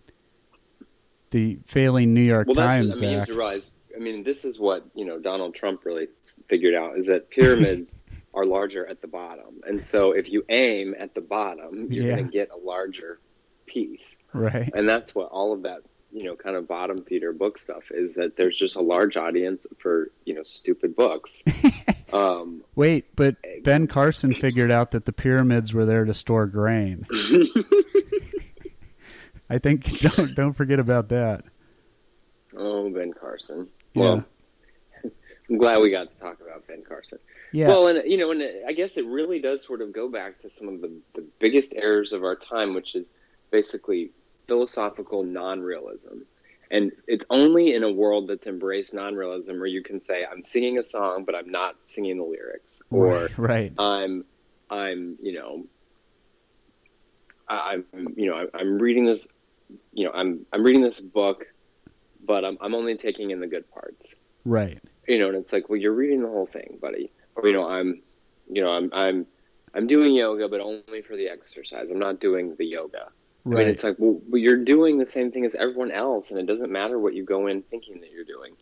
the failing New York well, Times. I mean, you realize. I mean, this is what you know. Donald Trump really figured out is that pyramids are larger at the bottom, and so if you aim at the bottom, you're yeah. going to get a larger piece. Right. And that's what all of that you know kind of bottom feeder book stuff is that there's just a large audience for you know stupid books um, wait but ben carson figured out that the pyramids were there to store grain i think don't don't forget about that oh ben carson well yeah. i'm glad we got to talk about ben carson yeah. Well, and you know, and I guess it really does sort of go back to some of the, the biggest errors of our time, which is basically philosophical non-realism. And it's only in a world that's embraced non-realism where you can say, "I'm singing a song, but I'm not singing the lyrics," or right, right. "I'm, I'm, you know, I'm, you know, I'm reading this, you know, I'm, I'm reading this book, but I'm, I'm only taking in the good parts." Right. You know, and it's like, well, you're reading the whole thing, buddy. Or you know, I'm, you know, I'm, I'm, I'm doing yoga, but only for the exercise. I'm not doing the yoga. Right. I mean, it's like, well, you're doing the same thing as everyone else, and it doesn't matter what you go in thinking that you're doing.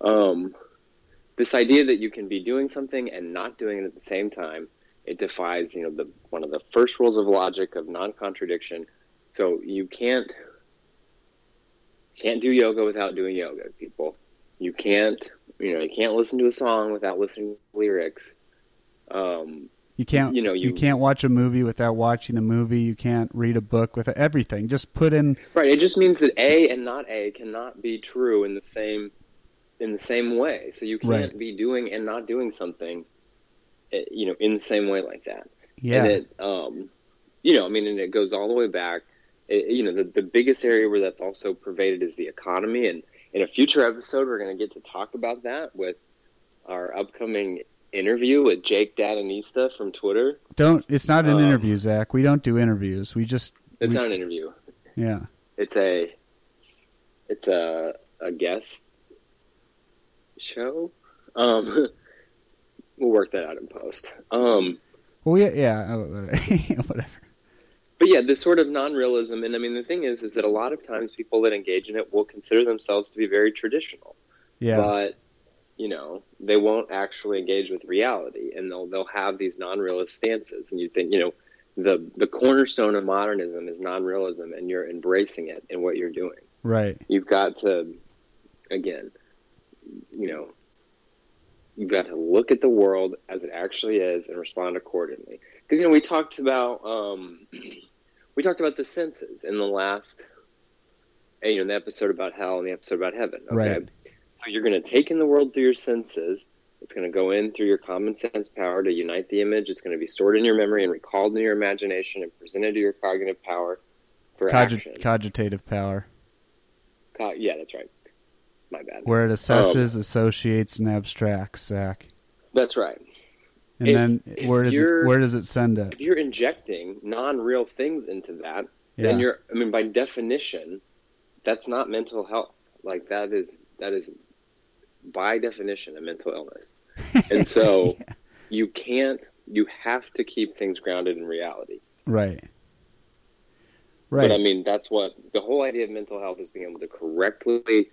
Um, this idea that you can be doing something and not doing it at the same time, it defies, you know, the one of the first rules of logic of non-contradiction. So you can't can't do yoga without doing yoga, people. You can't, you know, you can't listen to a song without listening to lyrics. Um, you can't you know you, you, can't watch a movie without watching the movie. You can't read a book without everything. Just put in Right, it just means that A and not A cannot be true in the same in the same way. So you can't right. be doing and not doing something eh, you know in the same way like that. Yeah. And it um you know, I mean and it goes all the way back it, you know, the the biggest area where that's also pervaded is the economy and in a future episode we're going to get to talk about that with our upcoming interview with Jake Dadanista from Twitter. Don't. It's not an um, interview, Zach. We don't do interviews. We just. It's we, not an interview. Yeah. It's a. It's a a guest show. Um, we'll work that out in post. Um. Well, yeah, yeah, whatever. But yeah, this sort of non-realism, and I mean, the thing is, is that a lot of times people that engage in it will consider themselves to be very traditional. Yeah. But you know they won't actually engage with reality and they'll they'll have these non-realist stances and you think you know the the cornerstone of modernism is non-realism, and you're embracing it in what you're doing. Right. You've got to, again, you know, you've got to look at the world as it actually is and respond accordingly. Because you know, we talked about um, we talked about the senses in the last, you know, the episode about hell and the episode about heaven. Okay, Right. so you're going to take in the world through your senses. It's going to go in through your common sense power to unite the image. It's going to be stored in your memory and recalled in your imagination and presented to your cognitive power for action. Cogitative power, Co- yeah, that's right. My bad. where it assesses, um, associates, and abstracts. Zach. That's right. And If- then if where does it where does it send it? If you're injecting non-real things into that, Yeah. then you're. I mean, by definition, that's not mental health. Like that is that is by definition a mental illness. And so Yeah. you can't. You have to keep things grounded in reality. Right. Right. But I mean, that's what the whole idea of mental health is being able to correctly,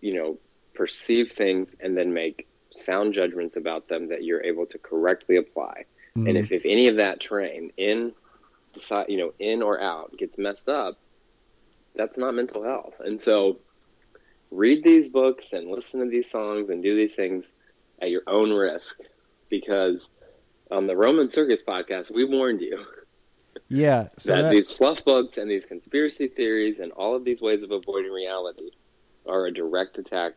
you know, perceive things and then make sound judgments about them that you're able to correctly apply. Mhm. And if, if any of that train in, you know, in or out gets messed up, that's not mental health. And so, read these books and listen to these songs and do these things at your own risk, because on the Roman Circus podcast, we warned you yeah. So that, that, these fluff books and these conspiracy theories and all of these ways of avoiding reality are a direct attack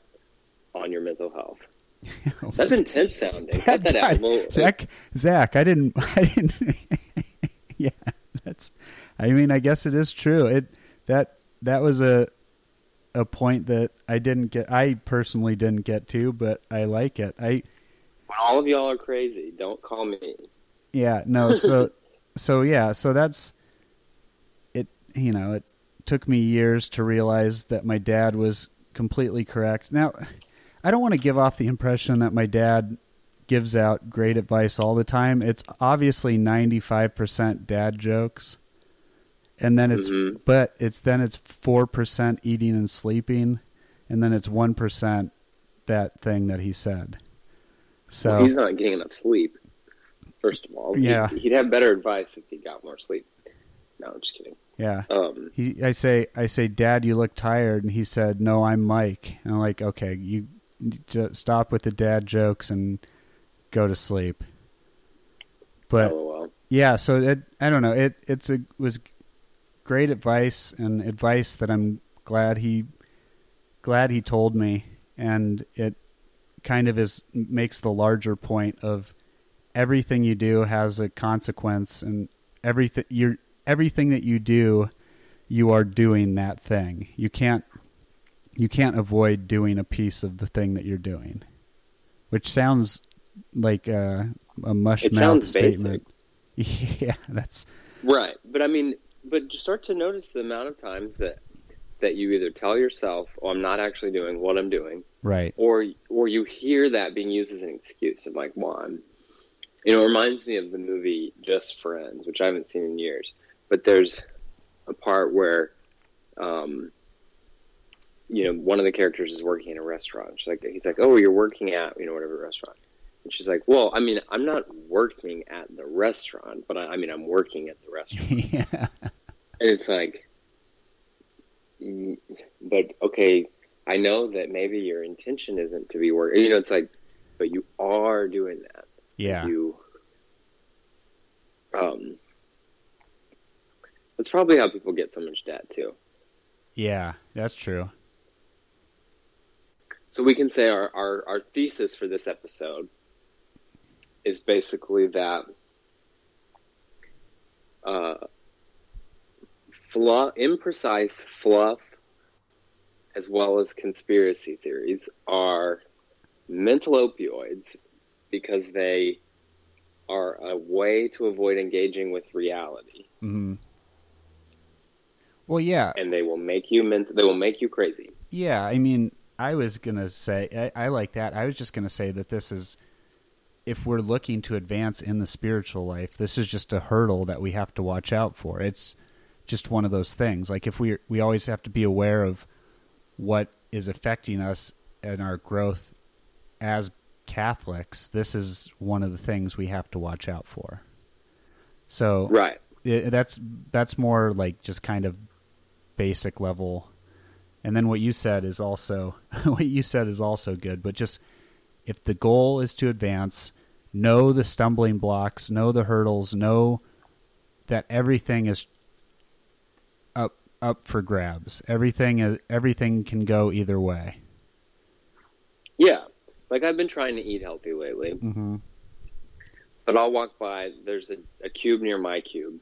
on your mental health. That's intense sounding. Cut that out. Zach, Zach, I didn't, I didn't. yeah, that's. I mean, I guess it is true. It that that was a a point that I didn't get. I personally didn't get to, but I like it. I when all of y'all are crazy, don't call me. yeah no so so yeah so that's it. You know, it took me years to realize that my dad was completely correct. Now, I don't want to give off the impression that my dad gives out great advice all the time. It's obviously 95% dad jokes. And then it's Mhm. but it's then it's 4% eating and sleeping and then it's 1% that thing that he said. So Well, he's not getting enough sleep. First of all, Yeah. he'd, he'd have better advice if he got more sleep. No, I'm just kidding. yeah. Um, He, I say, I say, Dad, you look tired, and he said, No, I'm Mike. And I'm like, okay, you stop with the dad jokes and go to sleep. But oh, lol. yeah, so it, I don't know, it it's a was great advice and advice that I'm glad he glad he told me, and it kind of is makes the larger point of everything you do has a consequence, and everything you're everything that you do, you are doing that thing. You can't you can't avoid doing a piece of the thing that you're doing, which sounds like a, a mush It mouth sounds statement. Yeah, that's Right, but I mean, but just start to notice the amount of times that that you either tell yourself, "Oh, I'm not actually doing what I'm doing," right. or or you hear that being used as an excuse of like, "Well, I'm," you know, it reminds me of the movie Just Friends, which I haven't seen in years. But there's a part where, um, you know, one of the characters is working in a restaurant. She's like, he's like, "Oh, you're working at you know whatever restaurant." And she's like, "Well, I mean, I'm not working at the restaurant, but I, I mean, I'm working at the restaurant." yeah. And it's like, but okay, I know that maybe your intention isn't to be working. You know, it's like, but you are doing that. Yeah. You, um, that's probably how people get so much debt too. Yeah, that's true. So we can say our, our, our thesis for this episode is basically that uh, fluff, imprecise fluff as well as conspiracy theories are mental opioids because they are a way to avoid engaging with reality hmm Well, yeah, and they will make you ment- they will make you crazy. yeah. I mean, I was gonna say I, I like that. I was just gonna say that this is, if we're looking to advance in the spiritual life, this is just a hurdle that we have to watch out for. It's just one of those things. Like if we we always have to be aware of what is affecting us and our growth as Catholics. This is one of the things we have to watch out for. So Right. it, that's that's more like just kind of basic level. And then what you said is also what you said is also good, but just if the goal is to advance, know the stumbling blocks, know the hurdles, know that everything is up up for grabs. Everything is everything can go either way. Yeah, like I've been trying to eat healthy lately, Mm-hmm. but I'll walk by. There's a, a cube near my cube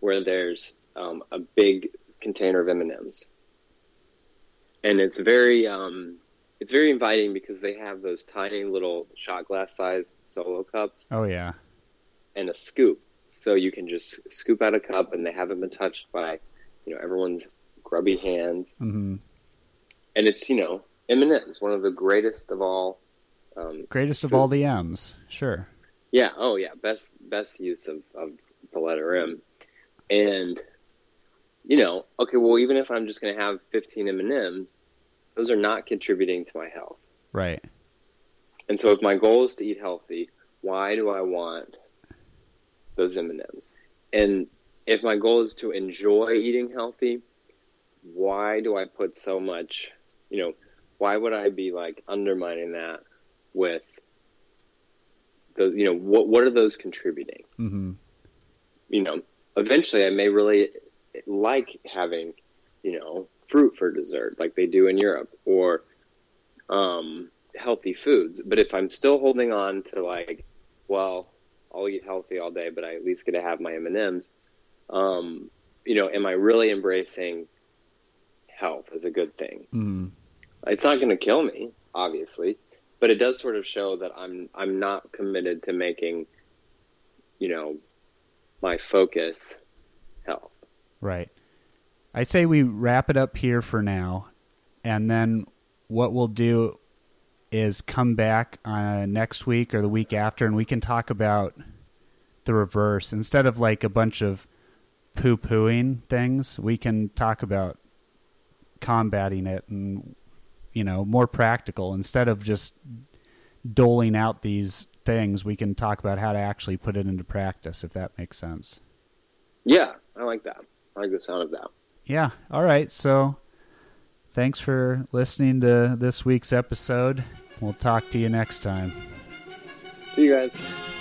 where there's um, a big container of M and M's, and it's very um, it's very inviting because they have those tiny little shot glass sized solo cups Oh yeah. and a scoop, so you can just scoop out a cup, and they haven't been touched by you know everyone's grubby hands. Mm-hmm. and it's you know M&M's, one of the greatest of all. Um, Greatest of all the M's. Sure. yeah, oh yeah, best best use of, of the letter M, and you know, okay, well, even if I'm just going to have 15 M&Ms, those are not contributing to my health. Right. And so, if my goal is to eat healthy, why do I want those M&Ms? And if my goal is to enjoy eating healthy, why do I put so much? You know, why would I be like undermining that with the? You know, what what are those contributing? Mm-hmm. You know, eventually I may really like having, you know, fruit for dessert like they do in Europe, or um, healthy foods. But if I'm still holding on to like, well, I'll eat healthy all day, but I at least get to have my M and M's. Um, you know, am I really embracing health as a good thing? Mm-hmm. It's not going to kill me, obviously, but it does sort of show that I'm I'm not committed to making, you know, my focus. Right. I'd say we wrap it up here for now, and then what we'll do is come back uh, next week or the week after, and we can talk about the reverse instead of like a bunch of poo pooing things. We can talk about combating it and you know more practical instead of just doling out these things. We can talk about how to actually put it into practice, if that makes sense. Yeah, I like that. I like the sound of that. Yeah. All right. So thanks for listening to this week's episode. We'll talk to you next time. See you guys.